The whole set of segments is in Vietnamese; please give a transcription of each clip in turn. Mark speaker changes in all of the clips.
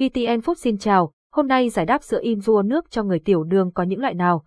Speaker 1: VTN Food xin chào, hôm nay giải đáp sữa Insua nước cho người tiểu đường có những loại nào.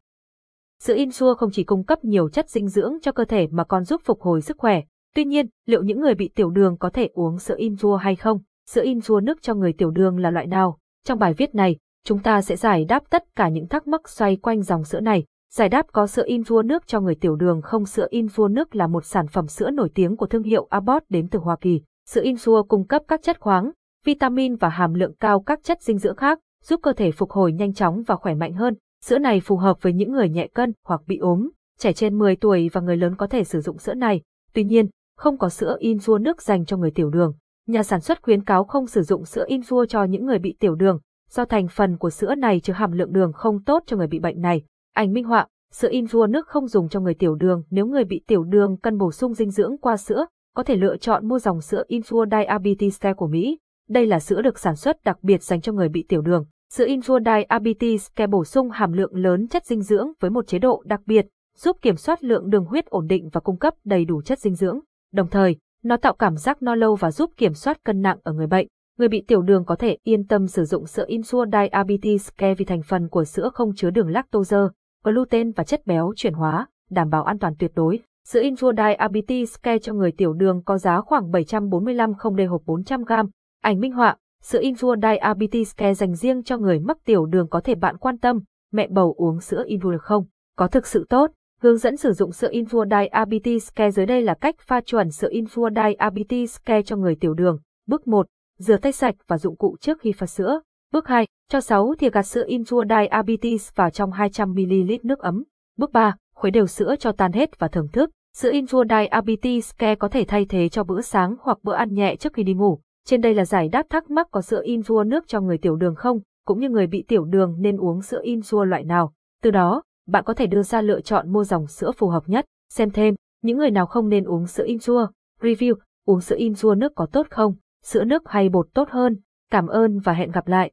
Speaker 1: Sữa Insua không chỉ cung cấp nhiều chất dinh dưỡng cho cơ thể mà còn giúp phục hồi sức khỏe. Tuy nhiên, liệu những người bị tiểu đường có thể uống sữa Insua hay không? Sữa Insua nước cho người tiểu đường là loại nào? Trong bài viết này, chúng ta sẽ giải đáp tất cả những thắc mắc xoay quanh dòng sữa này. Giải đáp có sữa Insua nước cho người tiểu đường không? Sữa Insua nước là một sản phẩm sữa nổi tiếng của thương hiệu Abbott đến từ Hoa Kỳ. Sữa Insua cung cấp các chất khoáng, vitamin và hàm lượng cao các chất dinh dưỡng khác, giúp cơ thể phục hồi nhanh chóng và khỏe mạnh hơn. Sữa này phù hợp với những người nhẹ cân hoặc bị ốm, trẻ trên 10 tuổi và người lớn có thể sử dụng sữa này. Tuy nhiên, không có sữa Inzua nước dành cho người tiểu đường. Nhà sản xuất khuyến cáo không sử dụng sữa Inzua cho những người bị tiểu đường, do thành phần của sữa này chứa hàm lượng đường không tốt cho người bị bệnh này. Ảnh minh họa, sữa Inzua nước không dùng cho người tiểu đường. Nếu người bị tiểu đường cần bổ sung dinh dưỡng qua sữa, có thể lựa chọn mua dòng sữa Inzua Diabetes Care của Mỹ. Đây là sữa được sản xuất đặc biệt dành cho người bị tiểu đường. Sữa Insua Abitis kè bổ sung hàm lượng lớn chất dinh dưỡng với một chế độ đặc biệt, giúp kiểm soát lượng đường huyết ổn định và cung cấp đầy đủ chất dinh dưỡng. Đồng thời, nó tạo cảm giác no lâu và giúp kiểm soát cân nặng ở người bệnh. Người bị tiểu đường có thể yên tâm sử dụng sữa Insua Diabetes Care vì thành phần của sữa không chứa đường lactose, gluten và chất béo chuyển hóa, đảm bảo an toàn tuyệt đối. Sữa Insua Diabetes Care cho người tiểu đường có giá khoảng 745 không đề hộp 400g. Ảnh minh họa, sữa Invua Diabetes Care dành riêng cho người mắc tiểu đường có thể bạn quan tâm, mẹ bầu uống sữa Invua được không? Có thực sự tốt? Hướng dẫn sử dụng sữa Invua Diabetes Care dưới đây là cách pha chuẩn sữa Invua Diabetes Care cho người tiểu đường. Bước 1. Rửa tay sạch và dụng cụ trước khi pha sữa. Bước 2. Cho 6 thìa gạt sữa Invua Diabetes vào trong 200ml nước ấm. Bước 3. Khuấy đều sữa cho tan hết và thưởng thức. Sữa Invua Diabetes Care có thể thay thế cho bữa sáng hoặc bữa ăn nhẹ trước khi đi ngủ. Trên đây là giải đáp thắc mắc có sữa Insua nước cho người tiểu đường không, cũng như người bị tiểu đường nên uống sữa Insua loại nào. Từ đó, bạn có thể đưa ra lựa chọn mua dòng sữa phù hợp nhất. Xem thêm, những người nào không nên uống sữa Insua. Review, uống sữa Insua nước có tốt không? Sữa nước hay bột tốt hơn? Cảm ơn và hẹn gặp lại.